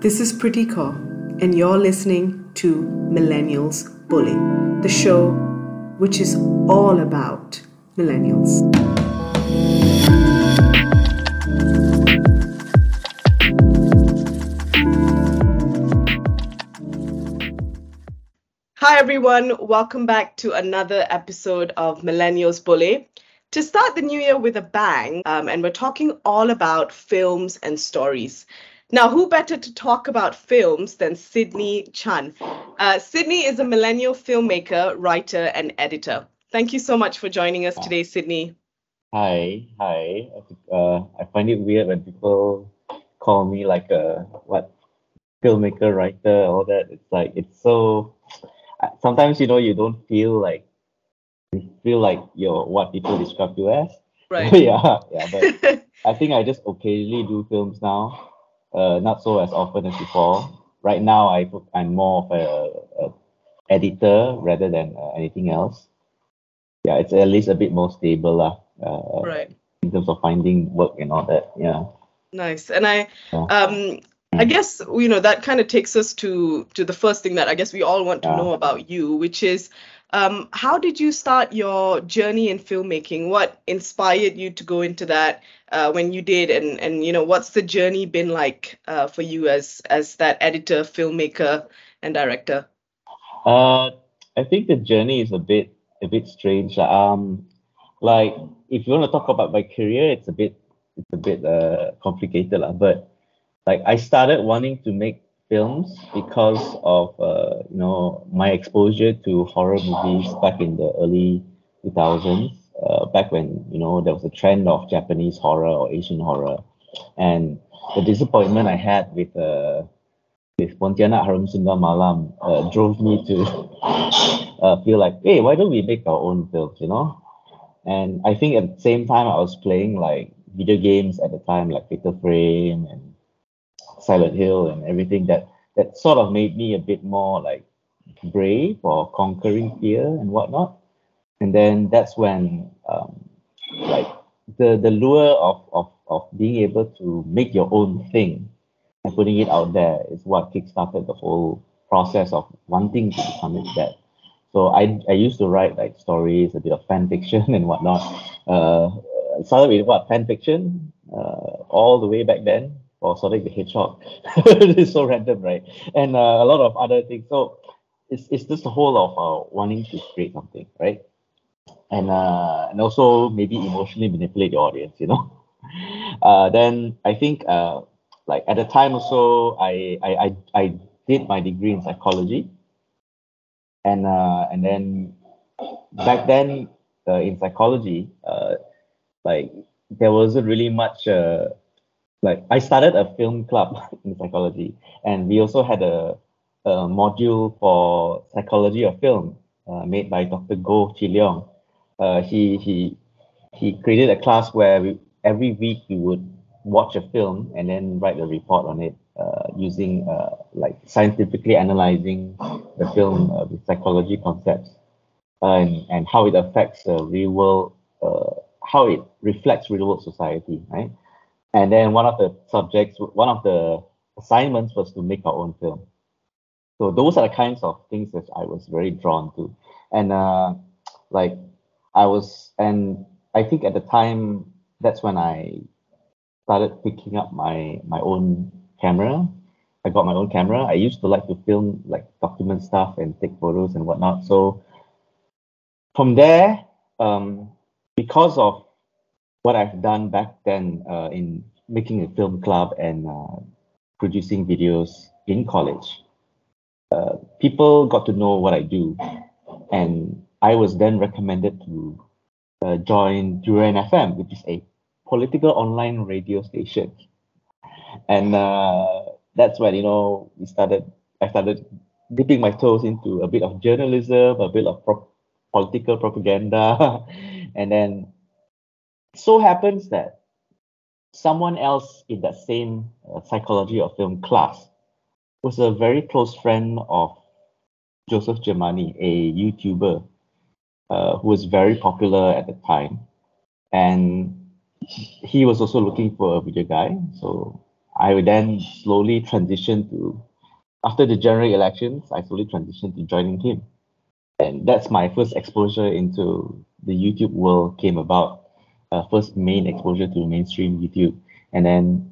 This is Pritika, and you're listening to Millennials Bully, the show which is all about millennials. Hi, everyone. Welcome back to another episode of Millennials Bully. To start the new year with a bang, um, and we're talking all about films and stories. Now, who better to talk about films than Sydney Chan? Uh, Sydney is a millennial filmmaker, writer, and editor. Thank you so much for joining us today, Sydney. Hi, hi. Uh, I find it weird when people call me like a what filmmaker, writer, all that. It's like it's so. Sometimes you know you don't feel like you feel like you're what people describe you as. Right. yeah, yeah. But I think I just occasionally do films now uh, not so as often as before. Right now, I put, I'm more of a, a editor rather than uh, anything else. Yeah, it's at least a bit more stable uh, right. In terms of finding work and all that. Yeah. Nice. And I yeah. um I guess you know that kind of takes us to to the first thing that I guess we all want to yeah. know about you, which is um, how did you start your journey in filmmaking? What inspired you to go into that uh, when you did, and and you know what's the journey been like uh, for you as as that editor, filmmaker, and director? Uh, I think the journey is a bit a bit strange. Um, like if you want to talk about my career, it's a bit it's a bit uh complicated, lah. But like I started wanting to make films because of uh, you know my exposure to horror movies back in the early 2000s uh, back when you know there was a trend of Japanese horror or Asian horror. And the disappointment I had with uh, with Pontianak Harum Sundal Malam uh, drove me to uh, feel like hey why don't we make our own films you know? And I think at the same time I was playing like video games at the time like Fatal Frame and Silent Hill and everything that that sort of made me a bit more like brave or conquering fear and whatnot. And then that's when um, like the the lure of, of of being able to make your own thing and putting it out there is what kickstarted the whole process of wanting to become that. So I I used to write like stories, a bit of fan fiction and whatnot. Uh, started with what fan fiction uh, all the way back then or Sonic the Hedgehog. it's so random, right? And uh, a lot of other things. So it's, it's just the whole of uh, wanting to create something, right? And uh, and also maybe emotionally manipulate the audience, you know. Uh, then I think uh, like at the time also I I, I, I did my degree in psychology, and uh, and then back then uh, in psychology, uh, like there wasn't really much uh, like I started a film club in psychology, and we also had a, a module for psychology of film uh, made by Dr. Goh Chee Leong. Uh, he he he created a class where we, every week we would watch a film and then write a report on it uh, using uh, like scientifically analyzing the film uh, with psychology concepts and, and how it affects the real world, uh, how it reflects real world society, right? And then one of the subjects, one of the assignments was to make our own film. So those are the kinds of things that I was very drawn to. And uh, like I was, and I think at the time, that's when I started picking up my my own camera. I got my own camera. I used to like to film like document stuff and take photos and whatnot. So from there, um, because of what I've done back then uh, in making a film club and uh, producing videos in college, uh, people got to know what I do. And I was then recommended to uh, join Durian FM, which is a political online radio station. And uh, that's when, you know, we started, I started dipping my toes into a bit of journalism, a bit of pro- political propaganda. and then so happens that someone else in that same uh, psychology of film class was a very close friend of Joseph Germani, a YouTuber uh, who was very popular at the time. And he was also looking for a video guy. So I would then slowly transition to after the general elections, I slowly transitioned to joining him. And that's my first exposure into the YouTube world came about. Uh, first main exposure to mainstream YouTube. And then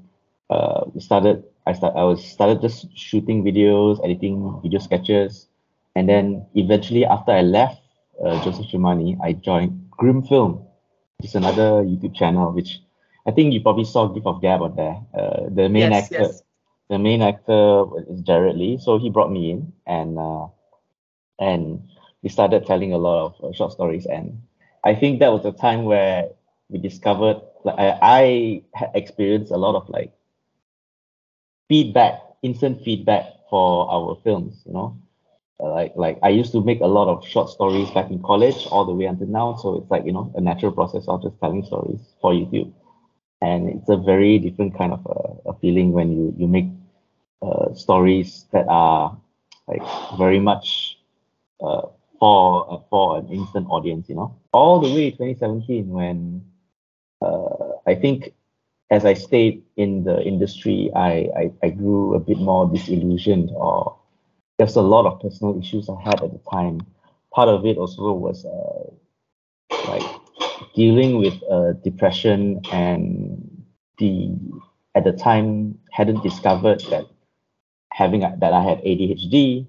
uh, we started I start I was started just shooting videos, editing video sketches, and then eventually after I left uh, Joseph Germani, I joined Grim Film, which is another YouTube channel which I think you probably saw Gift of Gab on there. Uh, the main yes, actor, yes. the main actor is Jared Lee, so he brought me in and uh, and we started telling a lot of uh, short stories. And I think that was a time where we discovered, like I, I had experienced a lot of like feedback, instant feedback for our films. You know, like like I used to make a lot of short stories back in college all the way until now. So it's like you know a natural process of just telling stories for YouTube and it's a very different kind of a, a feeling when you you make uh, stories that are like very much uh, for uh, for an instant audience you know all the way 2017 when uh, i think as i stayed in the industry I, I i grew a bit more disillusioned or there's a lot of personal issues i had at the time. Part of it also was uh, like dealing with uh, depression and the at the time hadn't discovered that having that I had ADHD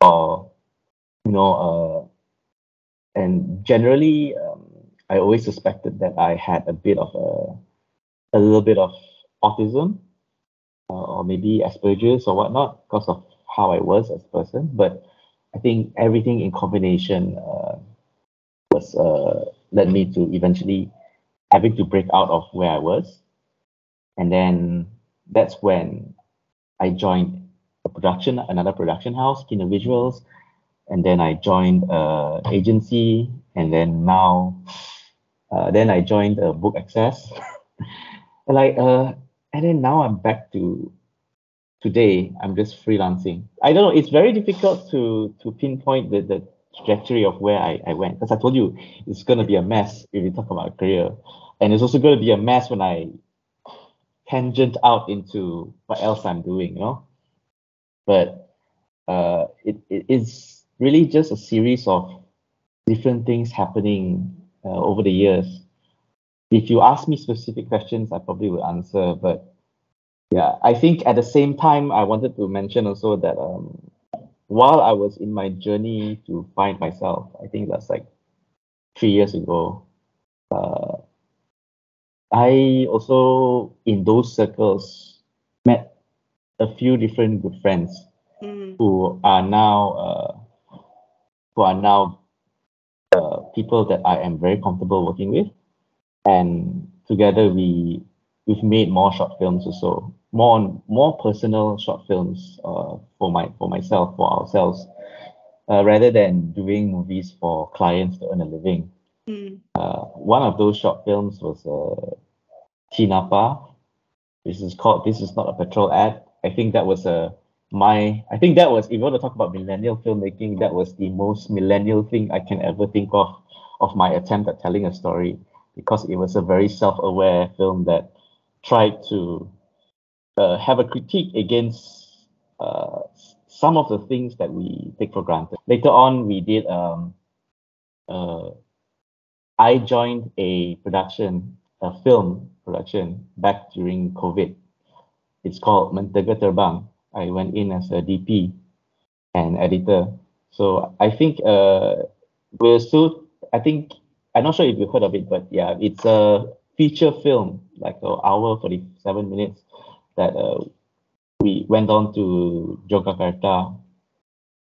or you know uh, and generally um, I always suspected that I had a bit of a a little bit of autism uh, or maybe Asperger's or whatnot because of how I was as a person but I think everything in combination uh, was uh, led me to eventually having to break out of where I was. And then that's when I joined a production, another production house, Kino Visuals. And then I joined a agency. And then now, uh, then I joined a book access. like, uh, and then now I'm back to today. I'm just freelancing. I don't know. It's very difficult to to pinpoint the the trajectory of where I, I went. Because I told you it's going to be a mess if you talk about career. And it's also going to be a mess when I tangent out into what else I'm doing, you know? But uh, it, it is really just a series of different things happening uh, over the years. If you ask me specific questions, I probably would answer. But yeah, I think at the same time, I wanted to mention also that um, while I was in my journey to find myself, I think that's like three years ago. Uh, I also in those circles met a few different good friends mm. who are now uh, who are now people that I am very comfortable working with, and together we we've made more short films also more more personal short films uh, for my for myself for ourselves uh, rather than doing movies for clients to earn a living. Mm. Uh, one of those short films was uh, Tinapa. This is called This is not a petrol ad. I think that was a uh, my I think that was if you want to talk about millennial filmmaking, that was the most millennial thing I can ever think of of my attempt at telling a story because it was a very self-aware film that tried to uh, have a critique against uh, some of the things that we take for granted. Later on, we did. Um, uh, I joined a production, a film production back during COVID. It's called Mentega Terbang. I went in as a DP and editor. So I think uh, we're still. I think I'm not sure if you've heard of it, but yeah, it's a feature film, like an hour, 47 minutes that uh, we went on to Yogyakarta.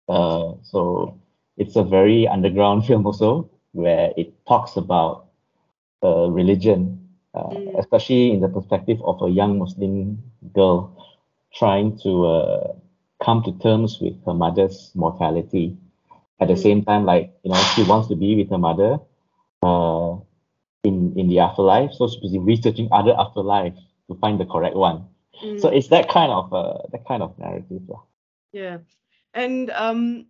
Uh, so it's a very underground film also, where it talks about uh, religion, uh, mm. especially in the perspective of a young Muslim girl trying to uh, come to terms with her mother's mortality. At the mm. same time, like you know, she wants to be with her mother uh, in in the afterlife, so she's researching other afterlife to find the correct one. Mm. So it's that kind of uh, that kind of narrative. Yeah, and um,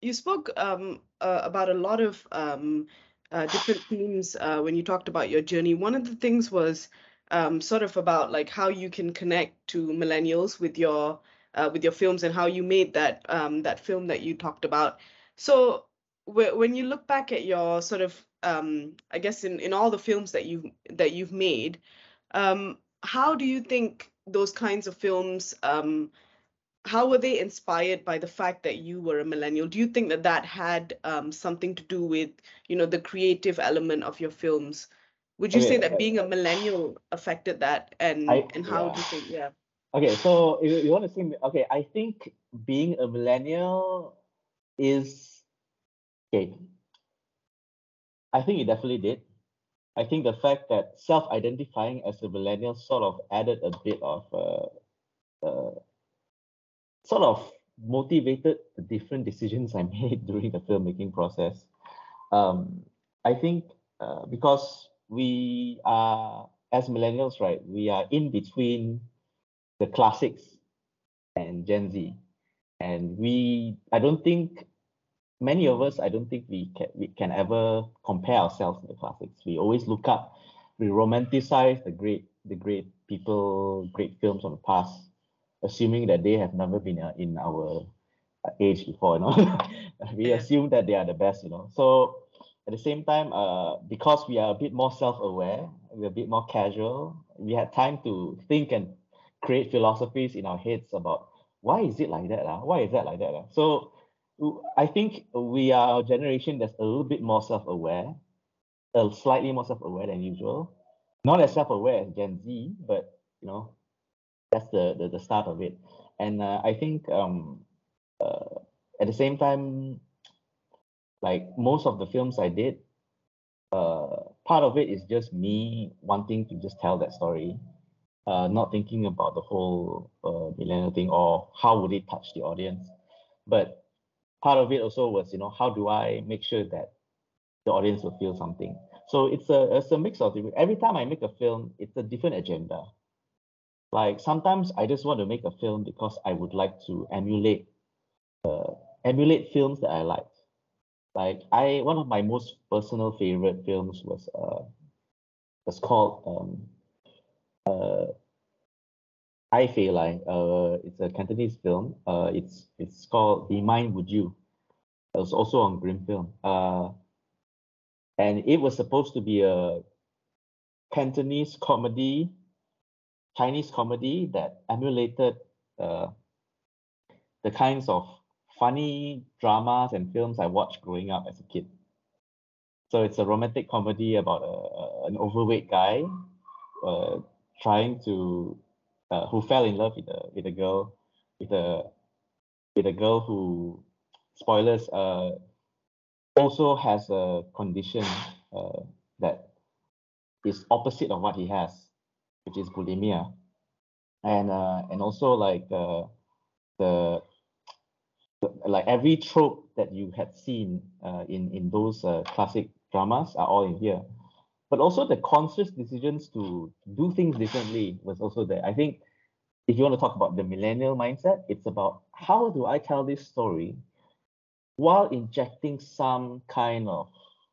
you spoke um, uh, about a lot of um, uh, different themes uh, when you talked about your journey. One of the things was um, sort of about like how you can connect to millennials with your uh, with your films and how you made that um, that film that you talked about. So when you look back at your sort of um, I guess in, in all the films that you that you've made, um, how do you think those kinds of films um, how were they inspired by the fact that you were a millennial do you think that that had um, something to do with you know the creative element of your films would you okay, say that being a millennial affected that? And I, and how yeah. do you think yeah. Okay so if you want to see okay i think being a millennial is okay. I think it definitely did. I think the fact that self-identifying as a millennial sort of added a bit of uh, uh, sort of motivated the different decisions I made during the filmmaking process. Um, I think uh, because we are as millennials, right? We are in between the classics and Gen Z, and we I don't think many of us, I don't think we can we can ever compare ourselves to the classics. We always look up, we romanticize the great the great people, great films of the past, assuming that they have never been uh, in our age before. You know, we assume that they are the best. You know, so at the same time, uh, because we are a bit more self-aware, we're a bit more casual. We had time to think and create philosophies in our heads about why is it like that? Uh? Why is that like that? Uh? So I think we are a generation that's a little bit more self-aware, uh, slightly more self-aware than usual. Not as self-aware as Gen Z, but you know, that's the the, the start of it. And uh, I think um, uh, at the same time, like most of the films I did, uh, part of it is just me wanting to just tell that story, uh, not thinking about the whole uh, millennial thing or how would it touch the audience. But part of it also was, you know, how do I make sure that the audience will feel something? So it's a it's a mix of. Every time I make a film, it's a different agenda. Like sometimes I just want to make a film because I would like to emulate uh, emulate films that I like. Like I one of my most personal favorite films was uh was called um uh Hai Fei Lai. Uh, it's a Cantonese film. Uh, it's it's called Be Mine Would You. It was also on Grimm Film. Uh, and it was supposed to be a Cantonese comedy, Chinese comedy that emulated uh, the kinds of funny dramas and films I watched growing up as a kid. So it's a romantic comedy about a, an overweight guy uh, trying to uh, who fell in love with a with a girl with a with a girl who spoilers uh also has a condition uh, that is opposite of what he has, which is bulimia, and uh, and also like uh, the like every trope that you had seen uh, in in those uh, classic dramas are all in here but also the conscious decisions to do things differently was also there. I think if you want to talk about the millennial mindset, it's about how do I tell this story while injecting some kind of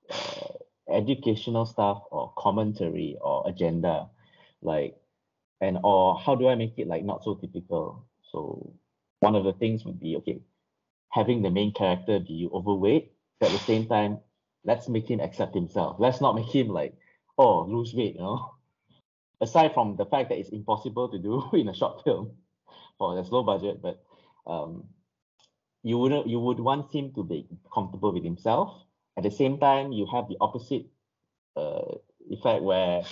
uh, educational stuff or commentary or agenda, like, and or how do I make it like not so typical? So one of the things would be okay, having the main character be overweight, but at the same time, let's make him accept himself. Let's not make him like oh, lose weight, you know. Aside from the fact that it's impossible to do in a short film for a low budget, but um, you would you would want him to be comfortable with himself. At the same time, you have the opposite uh, effect where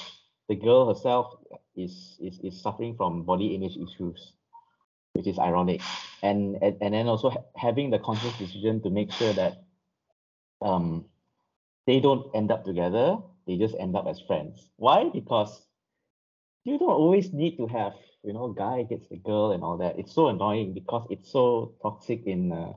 the girl herself is, is is suffering from body image issues, which is ironic, and and, and then also ha- having the conscious decision to make sure that um, they don't end up together they just end up as friends. Why? Because you don't always need to have, you know, guy gets the girl and all that. It's so annoying because it's so toxic in a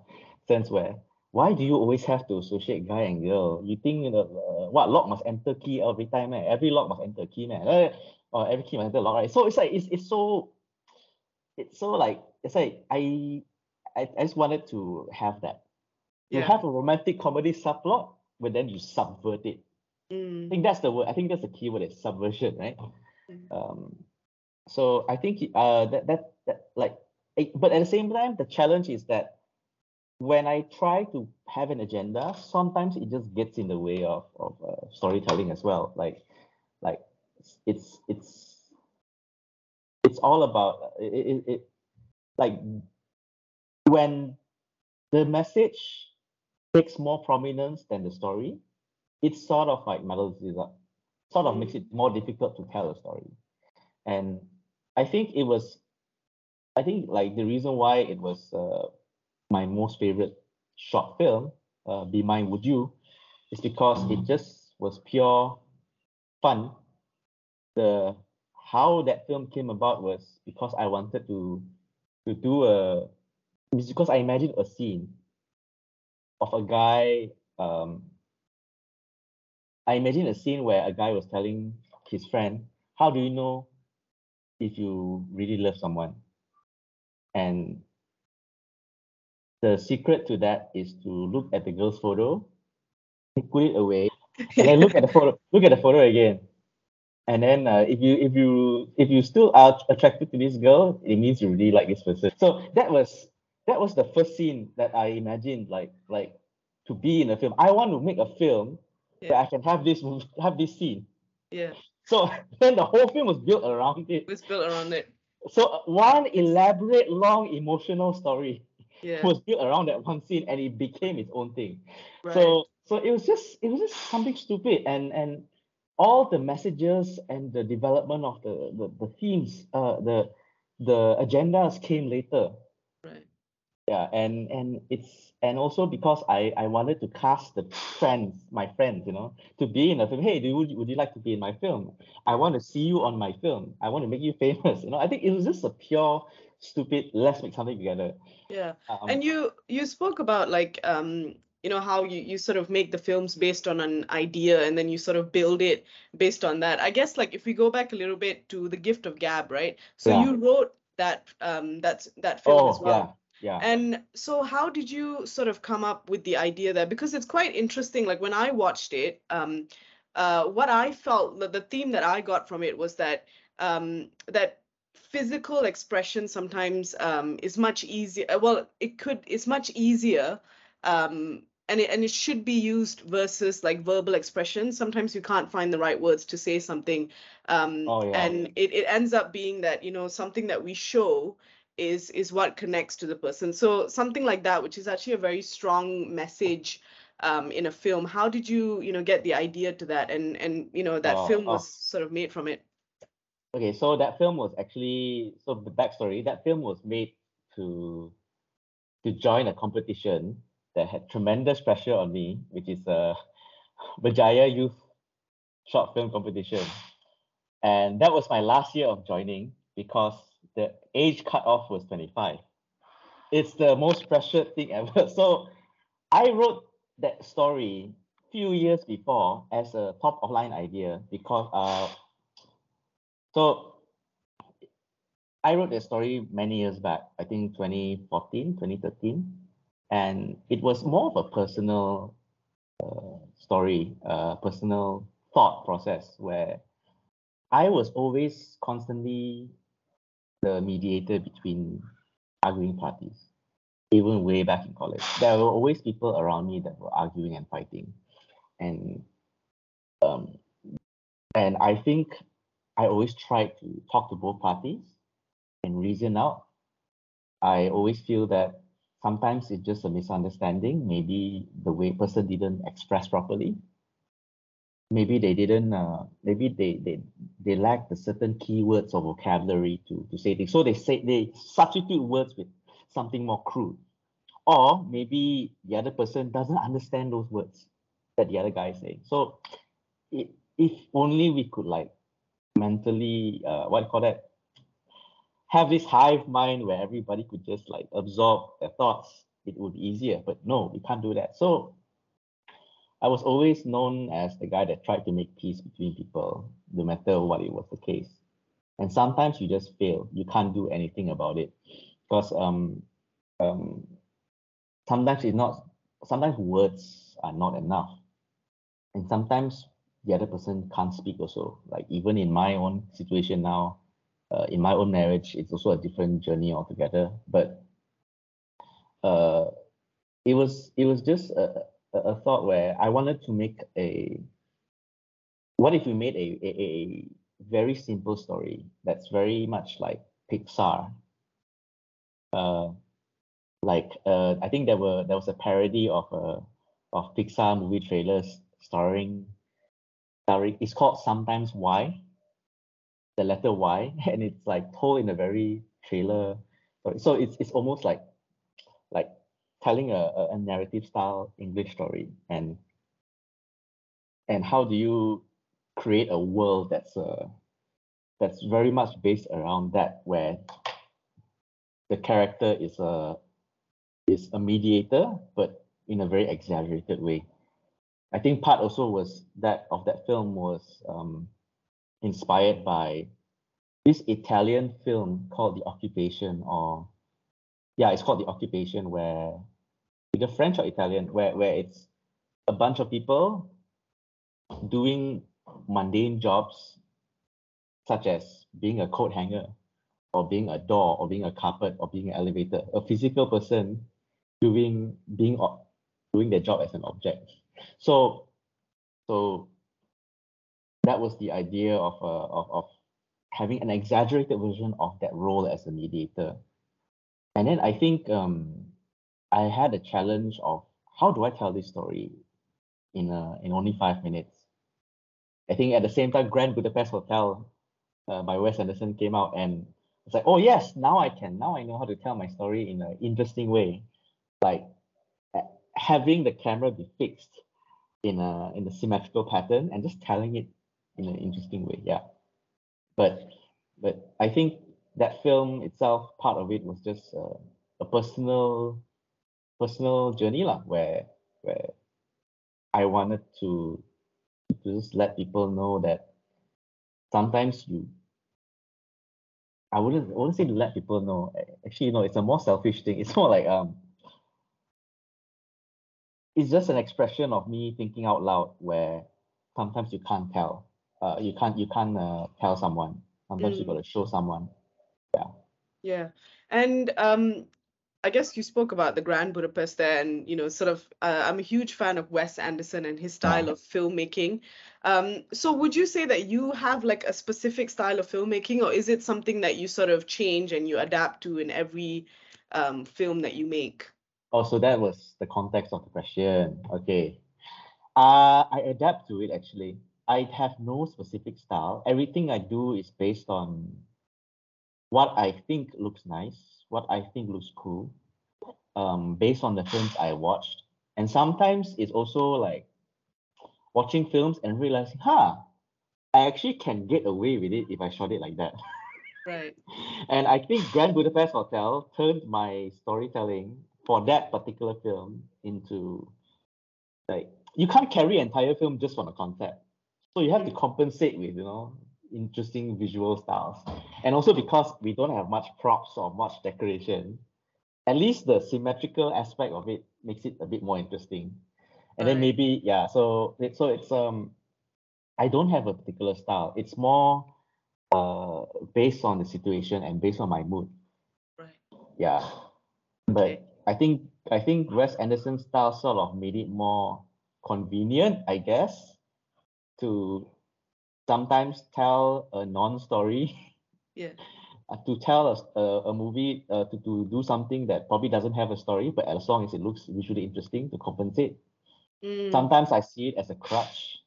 sense where why do you always have to associate guy and girl? You think you know, uh, what lock must enter key every time, man? Every lock must enter key, man. Uh, or every key must enter lock, right? So it's like it's it's so it's so like it's like I I, I just wanted to have that. You yeah. have a romantic comedy subplot, but then you subvert it. Mm. I think that's the word. I think that's the key word is subversion, right? Mm. Um, so I think uh, that, that, that like, but at the same time, the challenge is that when I try to have an agenda, sometimes it just gets in the way of, of uh, storytelling as well. Like, like it's it's it's all about it, it, it like when the message takes more prominence than the story, it sort of like muddles it up, sort of makes it more difficult to tell a story. And I think it was, I think like the reason why it was uh, my most favorite short film, uh, Be Mine Would You, is because it just was pure fun. The how that film came about was because I wanted to to do a because I imagined a scene of a guy um I imagined a scene where a guy was telling his friend, how do you know if you really love someone? And the secret to that is to look at the girl's photo, put it away, and then look at the photo, look at the photo again. And then uh, if you if you if you still are attracted to this girl, it means you really like this person. So that was that was the first scene that I imagined like like to be in a film. I want to make a film yeah. that I can have this have this scene. Yeah. So then the whole film was built around it. It was built around it. So uh, one elaborate, long, emotional story yeah. was built around that one scene, and it became its own thing. Right. So so it was just it was just something stupid, and and all the messages and the development of the the, the themes, uh, the the agendas came later. Right. Yeah, and and it's and also because I I wanted to cast the friends, my friends, you know, to be in a film. Hey, do you, would you like to be in my film? I want to see you on my film. I want to make you famous. You know, I think it was just a pure stupid. Let's make something together. Yeah, um, and you you spoke about like um you know how you, you sort of make the films based on an idea and then you sort of build it based on that i guess like if we go back a little bit to the gift of gab right so yeah. you wrote that um that's that film oh, as well yeah. yeah And so how did you sort of come up with the idea there? Because it's quite interesting. Like when I watched it, um, uh, what I felt the, the theme that I got from it was that um, that physical expression sometimes um, is much easier. Well, it could it's much easier um, and it, and it should be used versus like verbal expression. Sometimes you can't find the right words to say something um, oh, yeah. and it, it ends up being that you know something that we show is is what connects to the person. So something like that which is actually a very strong message um, in a film. How did you you know get the idea to that? And and you know that oh, film was oh. sort of made from it. Okay so that film was actually so the backstory that film was made to to join a competition that had tremendous pressure on me, which is a Berjaya Youth Short Film Competition. And that was my last year of joining because the age cutoff was 25. It's the most pressured thing ever. So I wrote that story few years before as a top of line idea because uh so I wrote that story many years back, I think 2014, 2013 and it was more of a personal uh, story, uh, personal thought process where I was always constantly the mediator between arguing parties, even way back in college. There were always people around me that were arguing and fighting, and um, and I think I always tried to talk to both parties and reason out. I always feel that Sometimes it's just a misunderstanding. Maybe the way person didn't express properly. Maybe they didn't. Uh, maybe they they they lack the certain keywords or vocabulary to to say things. So they say they substitute words with something more crude, or maybe the other person doesn't understand those words that the other guy is saying. So, it, if only we could like mentally, uh, what do you call that? Have this hive mind where everybody could just like absorb their thoughts, it would be easier. But no, we can't do that. So I was always known as the guy that tried to make peace between people, no matter what it was the case. And sometimes you just fail. You can't do anything about it because um, um, sometimes it's not. Sometimes words are not enough, and sometimes the other person can't speak also. Like even in my own situation now, uh, in my own marriage, it's also a different journey altogether. But uh, it was it was just a, a thought where I wanted to make a what if we made a, a, a very simple story that's very much like Pixar. Uh, like uh, I think there were there was a parody of a of Pixar movie trailers starring starring it's called Sometimes Why, the letter Y, and it's like told in a very trailer. So it's it's almost like like telling a, a narrative style English story and and how do you create a world that's uh, that's very much based around that where the character is a is a mediator but in a very exaggerated way i think part also was that of that film was um, inspired by this italian film called the occupation or yeah it's called the occupation where either french or italian where, where it's a bunch of people doing mundane jobs such as being a coat hanger or being a door or being a carpet or being an elevator. A physical person doing being doing their job as an object. So so that was the idea of uh, of, of having an exaggerated version of that role as a mediator. And then i think um, i had a challenge of how do i tell this story in uh, in only five minutes? I think at the same time, Grand Budapest Hotel uh, by Wes Anderson came out, and it's like, oh yes, now I can, now I know how to tell my story in an interesting way, like having the camera be fixed in a in a symmetrical pattern and just telling it in an interesting way. Yeah, but but I think that film itself, part of it was just uh, a personal personal journey lah, where where I wanted to to just let people know that sometimes you I wouldn't I wouldn't say to let people know. Actually, you know, it's a more selfish thing. It's more like um it's just an expression of me thinking out loud where sometimes you can't tell. Uh you can't you can't uh, tell someone. Sometimes mm. you gotta show someone. Yeah. Yeah. And um I guess you spoke about the Grand Budapest there, and you know, sort of, uh, I'm a huge fan of Wes Anderson and his style of filmmaking. Um, so, would you say that you have like a specific style of filmmaking, or is it something that you sort of change and you adapt to in every um, film that you make? Oh, so that was the context of the question. Okay, uh, I adapt to it actually. I have no specific style. Everything I do is based on what I think looks nice what I think looks cool um, based on the films I watched. And sometimes it's also like watching films and realizing, huh, I actually can get away with it if I shot it like that. Right. and I think Grand Budapest Hotel turned my storytelling for that particular film into like you can't carry an entire film just on a concept. So you have to compensate with, you know, interesting visual styles. And also because we don't have much props or much decoration, at least the symmetrical aspect of it makes it a bit more interesting. And right. then maybe, yeah, so it, so it's um I don't have a particular style. It's more uh based on the situation and based on my mood. Right. Yeah. But okay. I think I think Wes Anderson's style sort of made it more convenient, I guess, to sometimes tell a non-story. Yeah. Uh, to tell a, a, a movie, uh, to, to do something that probably doesn't have a story, but as long as it looks visually interesting to compensate. Mm. Sometimes I see it as a crutch,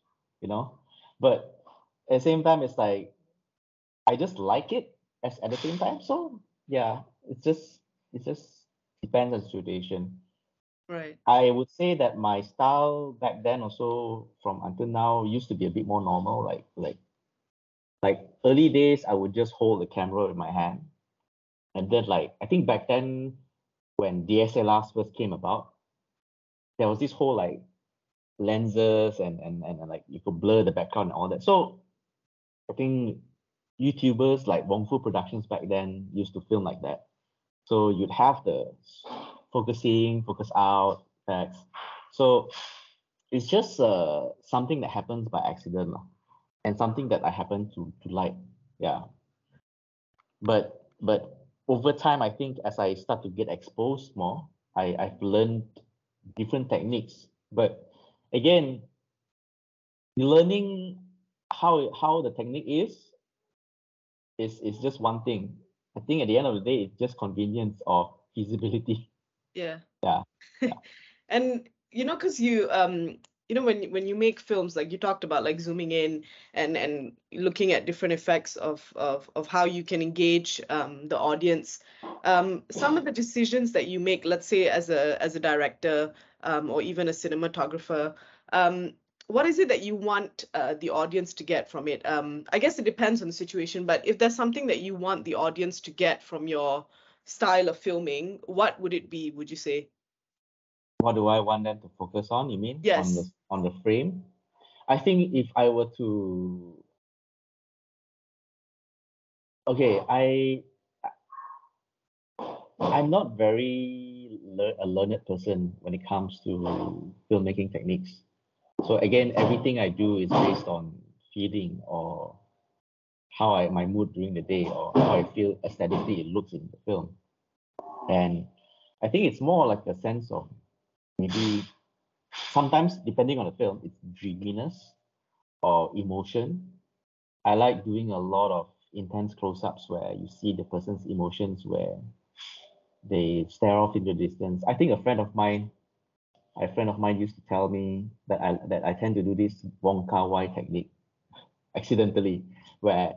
you know, but at the same time, it's like I just like it as at the same time. So yeah, it's just it just depends on the situation. Right. I would say that my style back then also from until now used to be a bit more normal. Like like like early days I would just hold the camera in my hand. And then like I think back then when DSLRs first came about, there was this whole like lenses and, and and like you could blur the background and all that. So I think YouTubers like Wong Fu Productions back then used to film like that. So you'd have the focusing, focus out, effects. So it's just uh, something that happens by accident and something that I happen to, to like. Yeah. But but over time, I think as I start to get exposed more, I, I've learned different techniques. But again, learning how how the technique is is is just one thing. I think at the end of the day, it's just convenience or feasibility. Yeah. Yeah. yeah. and you know, because you um you know when when you make films like you talked about like zooming in and and looking at different effects of of, of how you can engage um, the audience um, some of the decisions that you make let's say as a as a director um, or even a cinematographer um, what is it that you want uh, the audience to get from it um, i guess it depends on the situation but if there's something that you want the audience to get from your style of filming what would it be would you say what do I want them to focus on? You mean? Yes. On the on the frame. I think if I were to okay, I I'm not very a learned person when it comes to filmmaking techniques. So again, everything I do is based on feeling or how I my mood during the day or how I feel aesthetically it looks in the film. And I think it's more like a sense of maybe sometimes depending on the film, it's dreaminess or emotion. I like doing a lot of intense close-ups where you see the person's emotions where they stare off in the distance. I think a friend of mine, a friend of mine used to tell me that I that I tend to do this Wong Kar Wai technique accidentally, where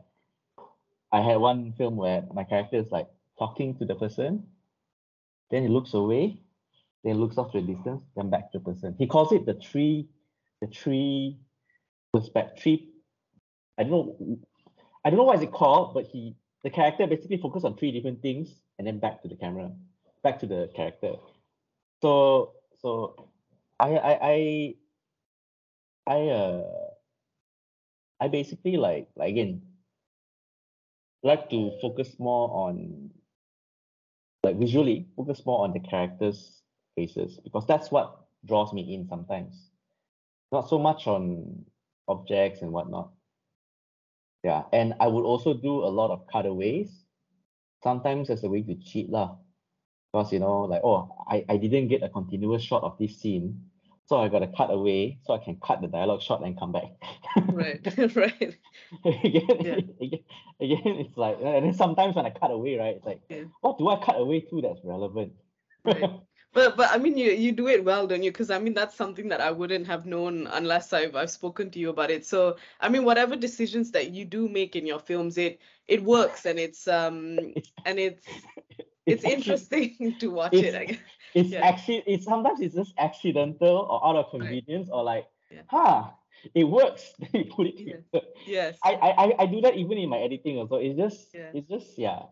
I had one film where my character is like talking to the person, then he looks away, then looks off to the distance, then back to the person. He calls it the tree, the tree perspective. Tree, I don't know, I don't know what is it called, but he the character basically focus on three different things and then back to the camera, back to the character. So so I I I I uh I basically like like again like to focus more on like visually focus more on the characters faces because that's what draws me in sometimes. Not so much on objects and whatnot. Yeah, and I would also do a lot of cutaways, sometimes as a way to cheat lah. Because you know, like oh, I, I didn't get a continuous shot of this scene, so I got to cut away so I can cut the dialogue short and come back. right, right. again, yeah. again, again, it's like, and then sometimes when I cut away, right, it's like, yeah. what do I cut away to that's relevant? Right but but I mean you you do it well, don't you? Because I mean that's something that I wouldn't have known unless I've I've spoken to you about it. So I mean whatever decisions that you do make in your films, it it works and it's um and it's it's, interesting to watch it. I guess. It's yeah. actually it's sometimes it's just accidental or out of convenience right. or like yeah. huh it works. you put it yes. I, I I do that even in my editing also. It's just yeah. it's just yeah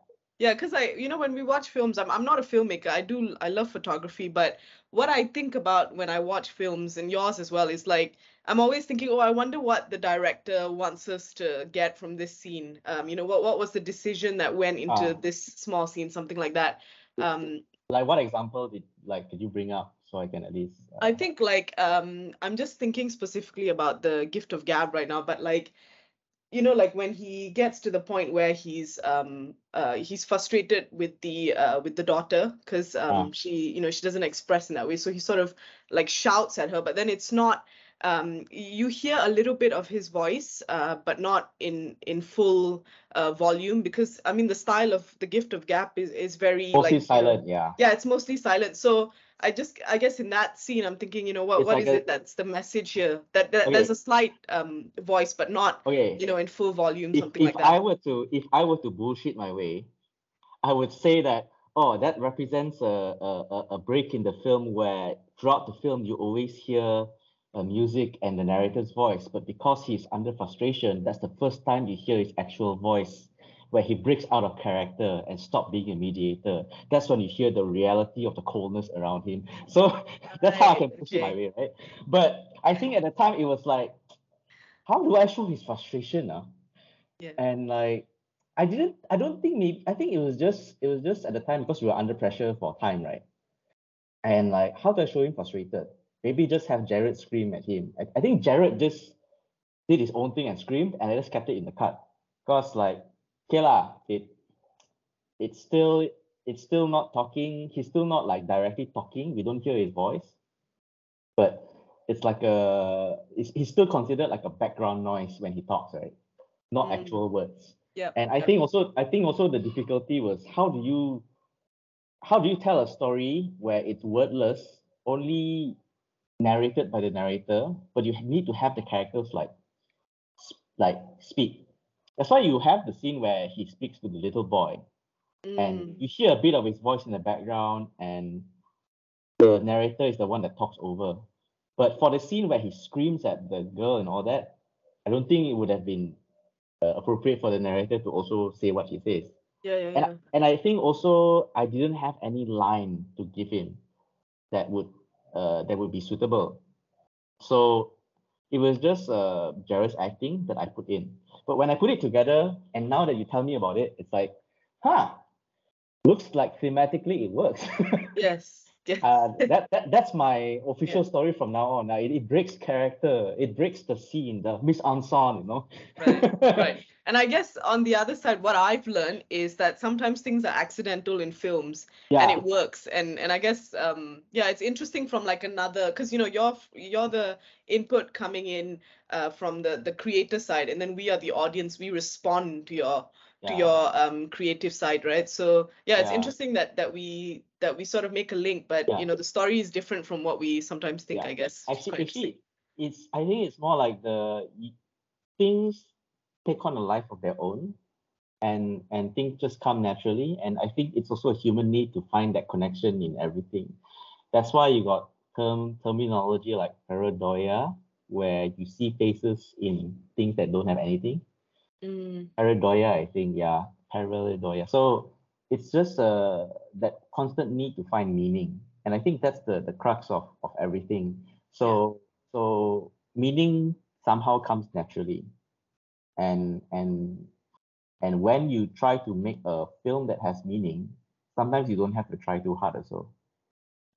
yeah, because I, you know, when we watch films, I'm, I'm not a filmmaker. I do, I love photography, but what I think about when I watch films and yours as well is like, I'm always thinking, oh, I wonder what the director wants us to get from this scene. Um, you know, what, what was the decision that went into uh, this small scene, something like that. Um, like what example did like did you bring up so I can at least? Uh, I think like um, I'm just thinking specifically about the gift of gab right now, but like you know like when he gets to the point where he's um uh he's frustrated with the uh with the daughter because um yeah. she you know she doesn't express in that way. So he sort of like shouts at her but then it's not um you hear a little bit of his voice uh but not in in full uh volume because i mean the style of the gift of gab is is very mostly like silent you know, yeah. yeah it's mostly silent. So I just I guess in that scene I'm thinking, you know, what, what like is a, it that's the message here? That, that okay. there's a slight um voice, but not okay. you know, in full volume, if, something if like that. If I were to if I were to bullshit my way, I would say that oh, that represents a, a, a break in the film where throughout the film you always hear uh, music and the narrator's voice, but because he's under frustration, that's the first time you hear his actual voice where he breaks out of character and stop being a mediator. That's when you hear the reality of the coldness around him. So that's how I can push okay. my way, right? But I think at the time it was like, how do I show his frustration? Uh? Yeah. And like I didn't I don't think maybe I think it was just it was just at the time because we were under pressure for time, right? And like how do I show him frustrated? maybe just have Jared scream at him. I, I think Jared just did his own thing and screamed, and I just kept it in the cut. Cause like, okay lah, it it's still it's still not talking. He's still not like directly talking. We don't hear his voice, but it's like a it's, he's still considered like a background noise when he talks, right? Not mm. actual words. Yeah. And I think also I think also the difficulty was how do you how do you tell a story where it's wordless, only narrated by the narrator, but you need to have the characters like like speak. That's why you have the scene where he speaks to the little boy, mm. and you hear a bit of his voice in the background, and the narrator is the one that talks over. But for the scene where he screams at the girl and all that, I don't think it would have been uh, appropriate for the narrator to also say what he says. Yeah, yeah, and, yeah. and I think also I didn't have any line to give him that would uh, that would be suitable. So it was just uh, Jared's acting that I put in. But when I put it together, and now that you tell me about it, it's like, huh, looks like thematically it works. yes. Yes. uh, that, that that's my official yeah. story from now on. Uh, it, it breaks character, it breaks the scene, the mise en you know. right, right. And I guess on the other side, what I've learned is that sometimes things are accidental in films, yeah. and it works. And and I guess um yeah, it's interesting from like another because you know you're you're the input coming in uh, from the the creator side, and then we are the audience. We respond to your to your um creative side right? So yeah it's yeah. interesting that that we that we sort of make a link but yeah. you know the story is different from what we sometimes think i guess actually, actually it's i think it's more like the things take on a life of their own and and things just come naturally and i think it's also a human need to find that connection in everything. That's why you got term terminology like pareidolia where you see faces in things that don't have anything Mm. Pareidolia, I think, yeah, pareidolia. So it's just uh, that constant need to find meaning, and I think that's the the crux of of everything. So so meaning somehow comes naturally, and and and when you try to make a film that has meaning, sometimes you don't have to try too hard So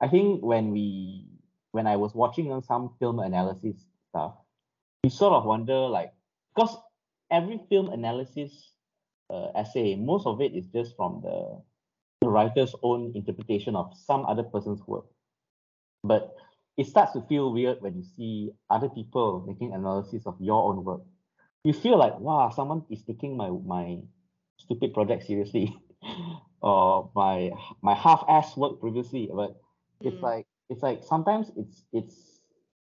I think when we when I was watching on some film analysis stuff, you sort of wonder like because every film analysis uh, essay, most of it is just from the, the writer's own interpretation of some other person's work. But it starts to feel weird when you see other people making analysis of your own work. You feel like, wow, someone is taking my my stupid project seriously, or my my half-ass work previously. But mm. it's like it's like sometimes it's it's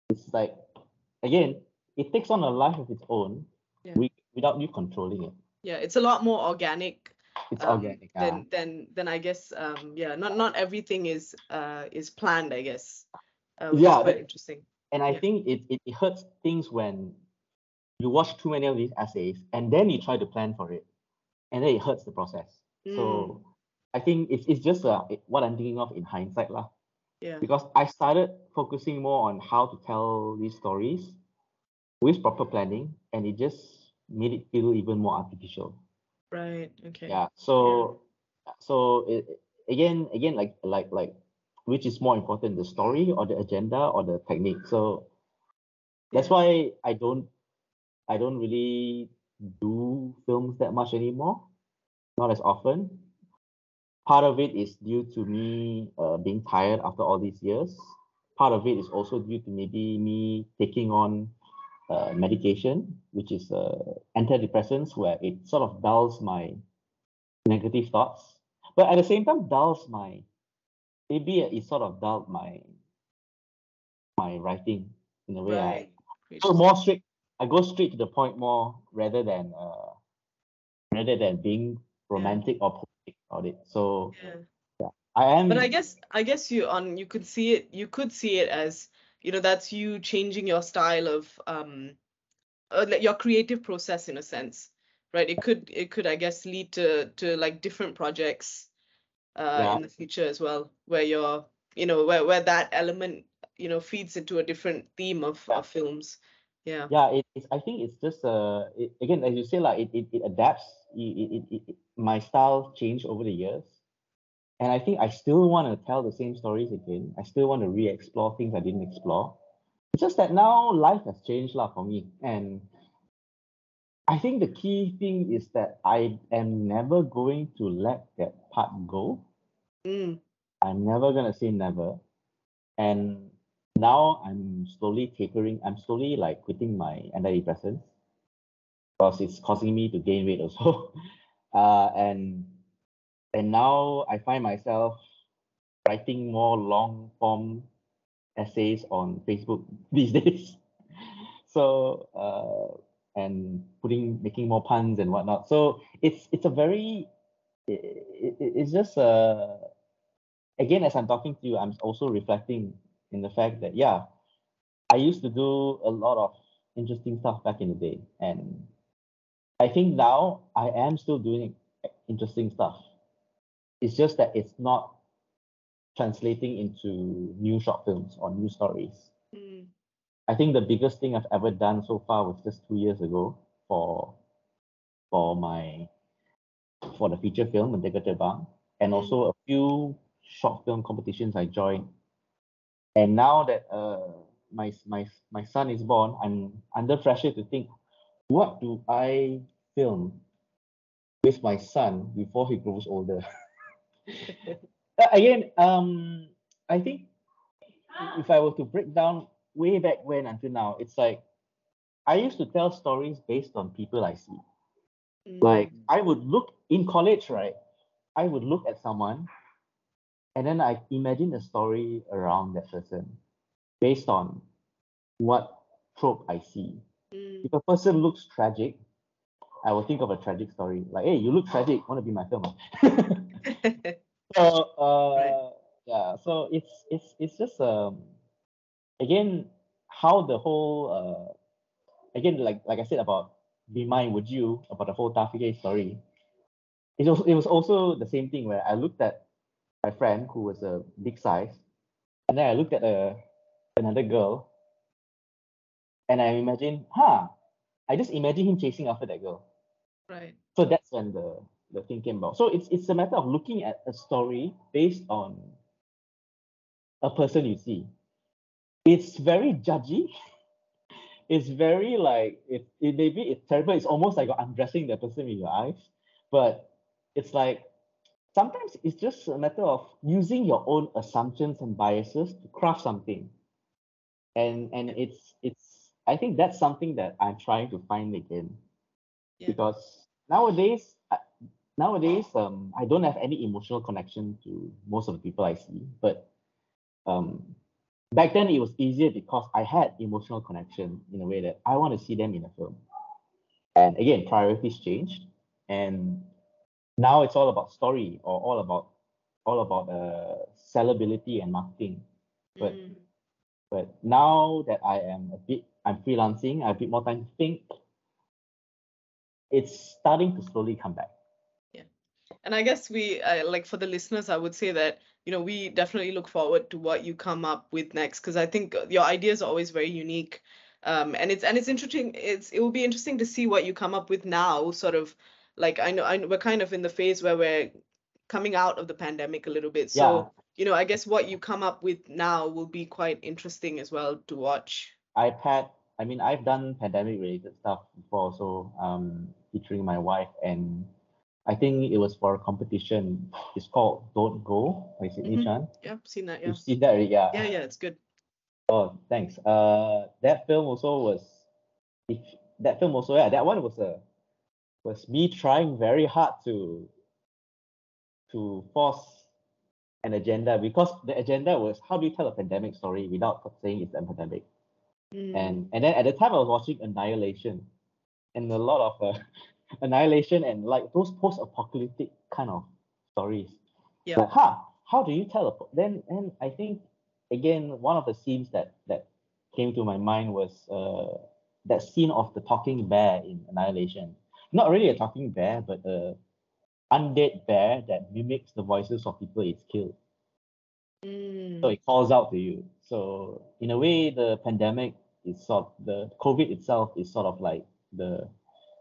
it's like again, it takes on a life of its own. Yeah. We without you controlling it. Yeah, it's a lot more organic. It's um, organic. Then uh. then then I guess um yeah not not everything is uh is planned I guess. Uh, yeah, quite interesting. And I yeah. think it, it it hurts things when you watch too many of these essays and then you try to plan for it, and then it hurts the process. Mm. So I think it's it's just uh, what I'm thinking of in hindsight lah. Yeah. Because I started focusing more on how to tell these stories with proper planning, and it just made it feel even more artificial. Right. Okay. Yeah. So yeah. so it, again again like like like which is more important, the story or the agenda or the technique? So that's why I don't I don't really do films that much anymore, not as often. Part of it is due to me uh, being tired after all these years. Part of it is also due to maybe me taking on uh, medication, which is uh, antidepressants, where it sort of dulls my negative thoughts, but at the same time dulls my maybe it sort of dulled my my writing in a way. Right. I go more straight. I go straight to the point more rather than uh, rather than being romantic yeah. or poetic about it. So yeah. yeah, I am. But I guess I guess you on you could see it. You could see it as you know that's you changing your style of um uh, your creative process in a sense right it could it could i guess lead to to like different projects uh yeah. in the future as well where you're you know where where that element you know feeds into a different theme of, yeah. of films yeah yeah it, it's i think it's just uh it, again as you say like it, it, it adapts it, it, it, my style changed over the years and I think I still want to tell the same stories again. I still want to re-explore things I didn't explore. It's just that now life has changed lah for me. And I think the key thing is that I am never going to let that part go. Mm. I'm never gonna say never. And now I'm slowly tapering, I'm slowly like quitting my antidepressants because it's causing me to gain weight also. Uh, and and now I find myself writing more long form essays on Facebook these days. so uh, and putting making more puns and whatnot. So it's it's a very it, it, it's just uh again as I'm talking to you, I'm also reflecting in the fact that yeah, I used to do a lot of interesting stuff back in the day, and I think now I am still doing interesting stuff. It's just that it's not translating into new short films or new stories. Mm. I think the biggest thing I've ever done so far was just two years ago for for my for the feature film Merdeka Terbang and also a few short film competitions I joined. And now that uh, my my my son is born, I'm under pressure to think, what do I film with my son before he grows older? Again, um, I think if I were to break down way back when until now, it's like I used to tell stories based on people I see. Mm. Like I would look in college, right? I would look at someone and then I imagine a story around that person based on what trope I see. Mm. If a person looks tragic, I will think of a tragic story. Like, hey, you look tragic, want to be my film? so uh, Right. yeah, so it's it's it's just um again how the whole uh again like like I said about be mine would you about the whole Tafike story. It was it was also the same thing where I looked at my friend who was a big size, and then I looked at a another girl, and I imagined, huh, I just imagine him chasing after that girl. right. So that's when the the came about. So it's it's a matter of looking at a story based on a person you see. It's very judgy. It's very like it, it maybe it's terrible. It's almost like you're undressing the person with your eyes. But it's like sometimes it's just a matter of using your own assumptions and biases to craft something. And and it's it's I think that's something that I'm trying to find again. Yeah. Because nowadays nowadays um I don't have any emotional connection to most of the people I see, but um back then it was easier because I had emotional connection in a way that I want to see them in a film. And again, priorities changed, and now it's all about story or all about all about uh, sellability and marketing. But Mm. but now that I am a bit I'm freelancing, I have a bit more time to think. It's starting to slowly come back. And i guess we uh, like for the listeners i would say that you know we definitely look forward to what you come up with next because i think your ideas are always very unique um, and it's and it's interesting it's it will be interesting to see what you come up with now sort of like i know, I know we're kind of in the phase where we're coming out of the pandemic a little bit so Yeah. you know i guess what you come up with now will be quite interesting as well to watch iPad. I mean, I've done pandemic related stuff before, so um, featuring my wife, and I think it was for a competition. It's called Don't Go by Sydney Mhm. Chan. yeah seen that yeah You've seen that, already? yeah? yeah yeah it's good Oh, thanks. Uh, that film also was, if that film also, yeah, that one was a, was me trying very hard to, to force an agenda because the agenda was how do you tell a pandemic story without saying it's a pandemic. Mm. And and then at the time I was watching Annihilation, and a lot of uh, Annihilation and like those post-apocalyptic kind of stories. Yeah. Like, huh, how do you tell a po- then? And I think again one of the scenes that that came to my mind was uh that scene of the talking bear in Annihilation. Not really a talking bear, but a undead bear that mimics the voices of people it's killed Mm. so it calls out to you. So in a way, the pandemic is sort the COVID itself is sort of like the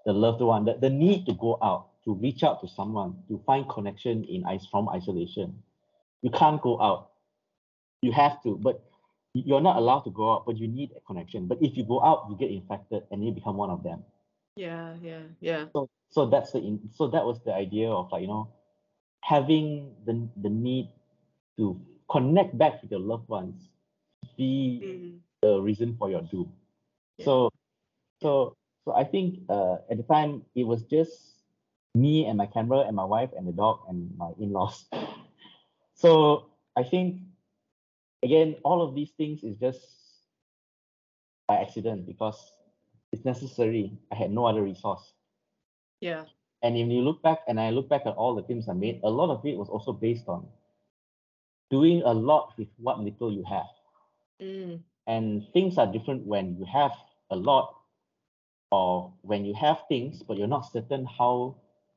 the loved one, the, the need to go out, to reach out to someone, to find connection in ice from isolation. You can't go out. You have to, but you're not allowed to go out, but you need a connection. But if you go out, you get infected and you become one of them. Yeah, yeah, yeah. So so that's the in, so that was the idea of like, you know, having the the need to connect back with your loved ones be mm. the reason for your doom. Yeah. So so so I think uh, at the time it was just me and my camera and my wife and the dog and my in-laws. so I think again, all of these things is just by accident because it's necessary. I had no other resource. Yeah. And if you look back, and I look back at all the films I made, a lot of it was also based on doing a lot with what little you have. Mm. And things are different when you have a lot or when you have things, but you're not certain how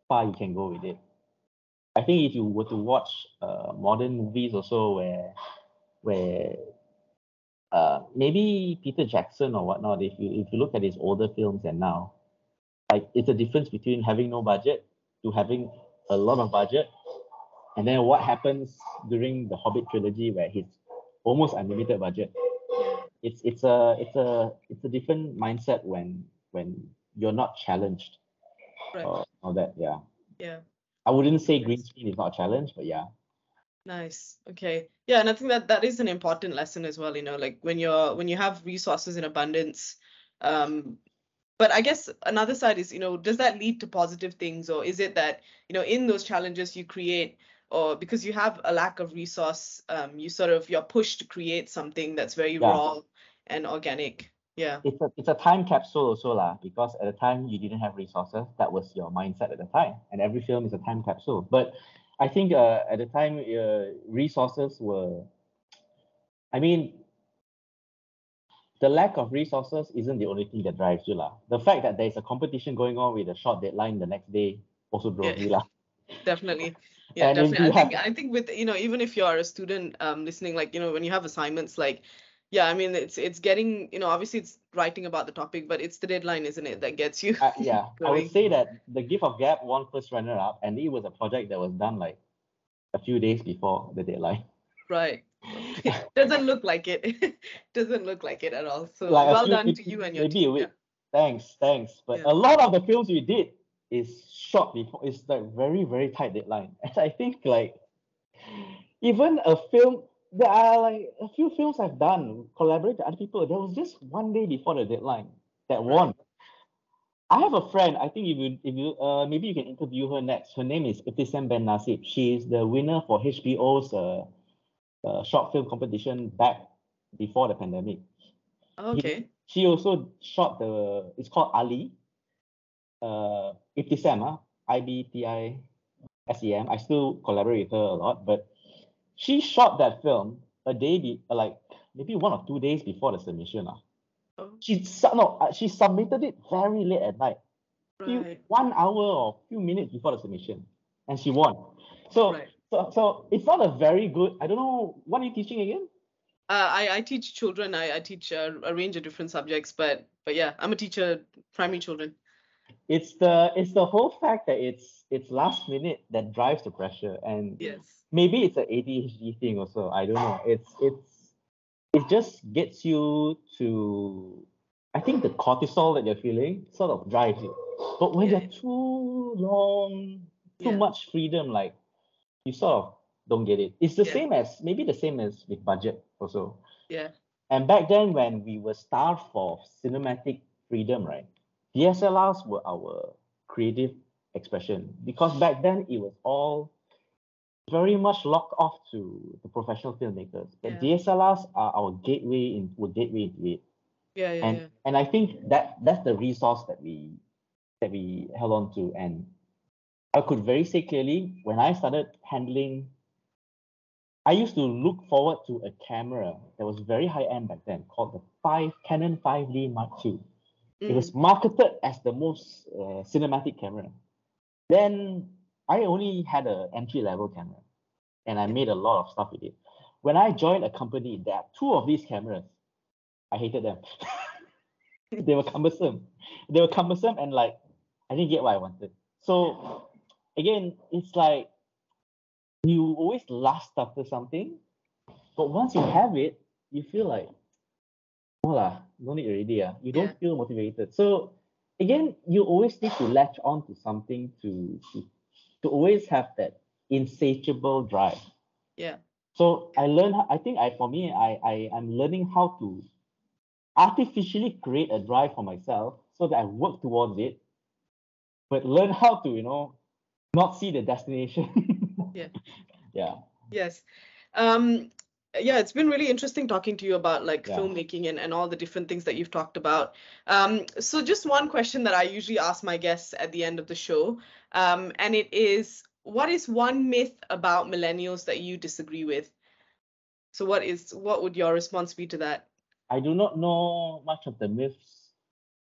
far you can go with it. I think if you were to watch uh, modern movies also where where uh, maybe Peter Jackson or whatnot, if you if you look at his older films and now, like it's a difference between having no budget to having a lot of budget, and then what happens during the Hobbit trilogy where he's almost unlimited budget. It's it's a it's a it's a different mindset when when you're not challenged. Right. Or, or that yeah. Yeah. I wouldn't say green screen is not a challenge, but yeah. Nice. Okay. Yeah, and I think that that is an important lesson as well. You know, like when you're when you have resources in abundance, um, but I guess another side is, you know, does that lead to positive things, or is it that you know in those challenges you create, or because you have a lack of resource, um, you sort of you're pushed to create something that's very yeah. raw and organic. Yeah. It's a it's a time capsule also lah, because at the time you didn't have resources. That was your mindset at the time, and every film is a time capsule. But I think uh, at the time uh, resources were, I mean, the lack of resources isn't the only thing that drives you lah. The fact that there's a competition going on with a short deadline the next day also drove yeah. you lah. Definitely. Yeah, and definitely. I think I think with you know even if you're a student um listening like you know when you have assignments like yeah i mean it's it's getting you know obviously it's writing about the topic but it's the deadline isn't it that gets you uh, yeah i would say that the gift of gab won first runner up and it was a project that was done like a few days before the deadline right doesn't look like it doesn't look like it at all so like well done few, to you and your maybe team. a week. Yeah. thanks thanks but yeah. a lot of the films we did is short before it's like very very tight deadline and i think like even a film there are like a few films I've done, collaborate with other people. There was just one day before the deadline that won. I have a friend. I think if you if you uh maybe you can interview her next. Her name is Ibtisam Ben Nasib. She is the winner for HBO's uh, uh short film competition back before the pandemic. Okay. He, she also shot the. It's called Ali. Uh, Ibtisam, huh? I B T I S E M. I still collaborate with her a lot, but she shot that film a day be, like maybe one or two days before the submission. Uh. Oh. She no, uh, she submitted it very late at night. Right. Few, one hour or few minutes before the submission. And she won. So right. so so it's not a very good I don't know what are you teaching again? Uh, I, I teach children. I, I teach a, a range of different subjects, but but yeah, I'm a teacher, primary children. It's the it's the whole fact that it's it's last minute that drives the pressure, and yes maybe it's an ADHD thing also. I don't know. It's it's it just gets you to I think the cortisol that you're feeling sort of drives you. But when yeah. you're too long, too yeah. much freedom, like you sort of don't get it. It's the yeah. same as maybe the same as with budget also. Yeah. And back then when we were starved for cinematic freedom, right? DSLRs were our creative expression because back then it was all very much locked off to the professional filmmakers. But yeah. DSLRs are our gateway in were gateway into it. Yeah, yeah, and yeah. and I think that that's the resource that we that we held on to. And I could very say clearly when I started handling I used to look forward to a camera that was very high end back then called the five Canon 5D Mark II. Mm. It was mm. marketed as the most uh, cinematic camera. Then I only had an entry level camera and I made a lot of stuff with it. When I joined a company, there are two of these cameras. I hated them. they were cumbersome. They were cumbersome and like I didn't get what I wanted. So again, it's like you always lust after something, but once you have it, you feel like, voila, no need already. Uh. You don't yeah. feel motivated. So again, you always need to latch on to something to, to to always have that insatiable drive. Yeah. So I learned. I think I for me, I I I'm learning how to artificially create a drive for myself so that I work towards it, but learn how to you know not see the destination. yeah. Yeah. Yes. Um, yeah it's been really interesting talking to you about like yeah. filmmaking and, and all the different things that you've talked about. Um, so just one question that i usually ask my guests at the end of the show um, and it is what is one myth about millennials that you disagree with? So what is what would your response be to that? I do not know much of the myths.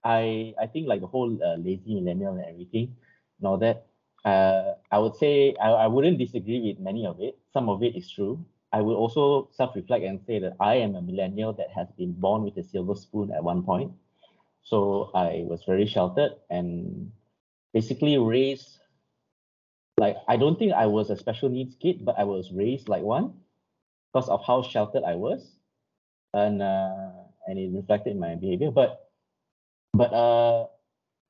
I i think like the whole uh, lazy millennial and everything and all that. Uh, i would say I, I wouldn't disagree with many of it. Some of it is true I will also self-reflect and say that I am a millennial that has been born with a silver spoon at one point. So I was very sheltered and basically raised like I don't think I was a special needs kid, but I was raised like one because of how sheltered I was, and uh, and it reflected in my behavior. But but uh,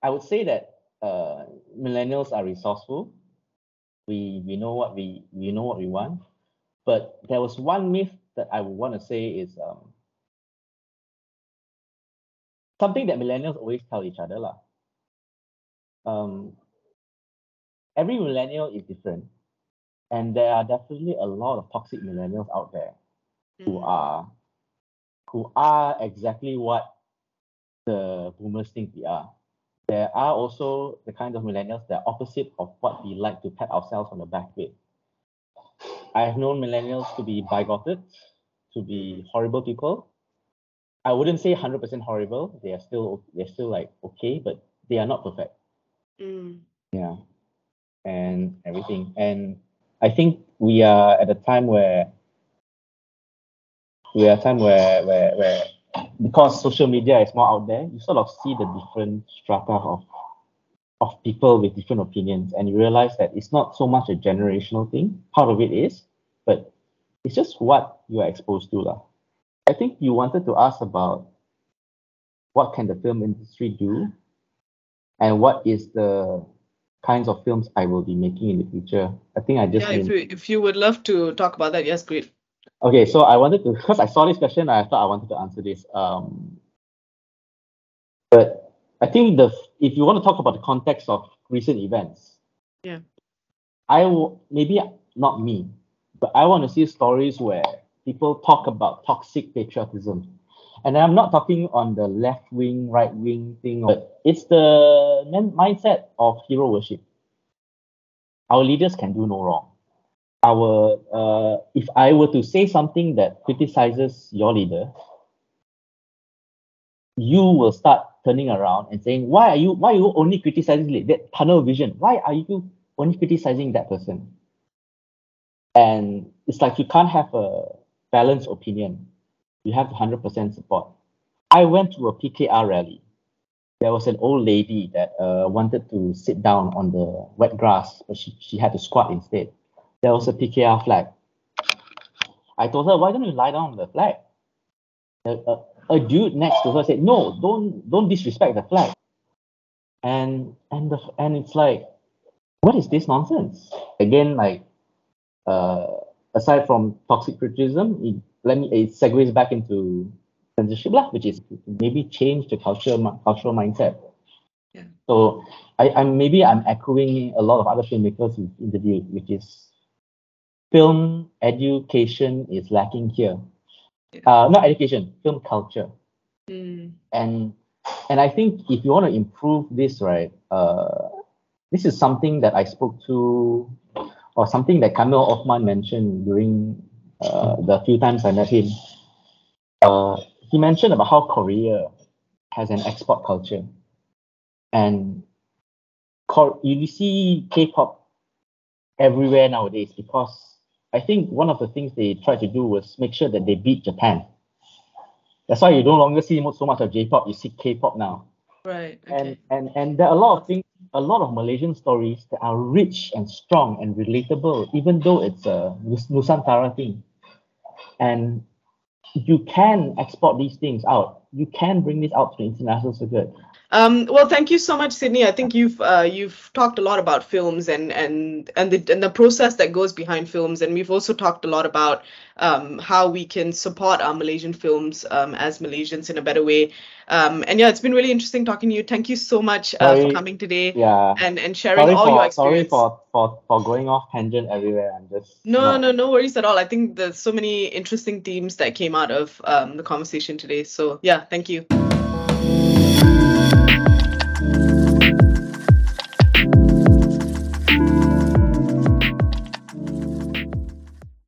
I would say that uh, millennials are resourceful. We we know what we we know what we want but there was one myth that I would want to say is um, something that millennials always tell each other. Lah. Um, every millennial is different. And there are definitely a lot of toxic millennials out there mm. who are who are exactly what the boomers think we are. There are also the kind of millennials that are opposite of what we like to pat ourselves on the back with. I have known millennials to be bigoted, to be horrible people. I wouldn't say 100% horrible. They are still they're still like okay, but they are not perfect. Mm. Yeah, and everything. And I think we are at a time where we are a time where where where because social media is more out there, you sort of see the different strata of of people with different opinions and you realize that it's not so much a generational thing. Part of it is but it's just what you are exposed to lah. i think you wanted to ask about what can the film industry do and what is the kinds of films i will be making in the future. I think i just yeah if you, if you would love to talk about that yes great. Okay so i wanted to because i saw this question i thought i wanted to answer this um but I think the if you want to talk about the context of recent events, yeah, I will maybe not me, but I want to see stories where people talk about toxic patriotism. And I'm not talking on the left wing, right wing thing, but it's the mindset of hero worship. Our leaders can do no wrong. Our uh, if I were to say something that criticizes your leader, you will start turning around and saying, why are you why are you only criticizing that tunnel vision? Why are you only criticizing that person? And it's like you can't have a balanced opinion. You have 100% support. I went to a PKR rally. There was an old lady that uh, wanted to sit down on the wet grass, but she, she had to squat instead. There was a PKR flag. I told her, why don't you lie down on the flag? Uh, a dude next to her said, "No, don't don't disrespect the flag." And and the and it's like, what is this nonsense? Again, like, uh, aside from toxic criticism, it, let me it segues back into censorship, lah, which is maybe change the culture cultural mindset. Yeah. So I, I'm maybe I'm echoing a lot of other filmmakers who've interviewed, which is film education is lacking here uh, not education, film culture. Mm. And and I think if you want to improve this, right, uh, this is something that I spoke to, or something that Kamil Othman mentioned during uh, the few times I met him. Uh, he mentioned about how Korea has an export culture, and you see K-pop everywhere nowadays because I think one of the things they tried to do was make sure that they beat Japan. That's why you no longer see so much of J-pop. You see K-pop now. Right. Okay. And and and there are a lot of things a lot of Malaysian stories that are rich and strong and relatable, even though it's a Nusantara thing. And you can export these things out. You can bring this out to the international circuit. Um, well, thank you so much, Sydney. I think you've uh, you've talked a lot about films and and and the and the process that goes behind films, and we've also talked a lot about um, how we can support our Malaysian films um, as Malaysians in a better way. Um, and yeah, it's been really interesting talking to you. Thank you so much uh, for coming today. Yeah. And and sharing sorry all for, your experience. Sorry for, for for going off tangent everywhere. I'm just no not... no no worries at all. I think there's so many interesting themes that came out of um, the conversation today. So yeah, thank you.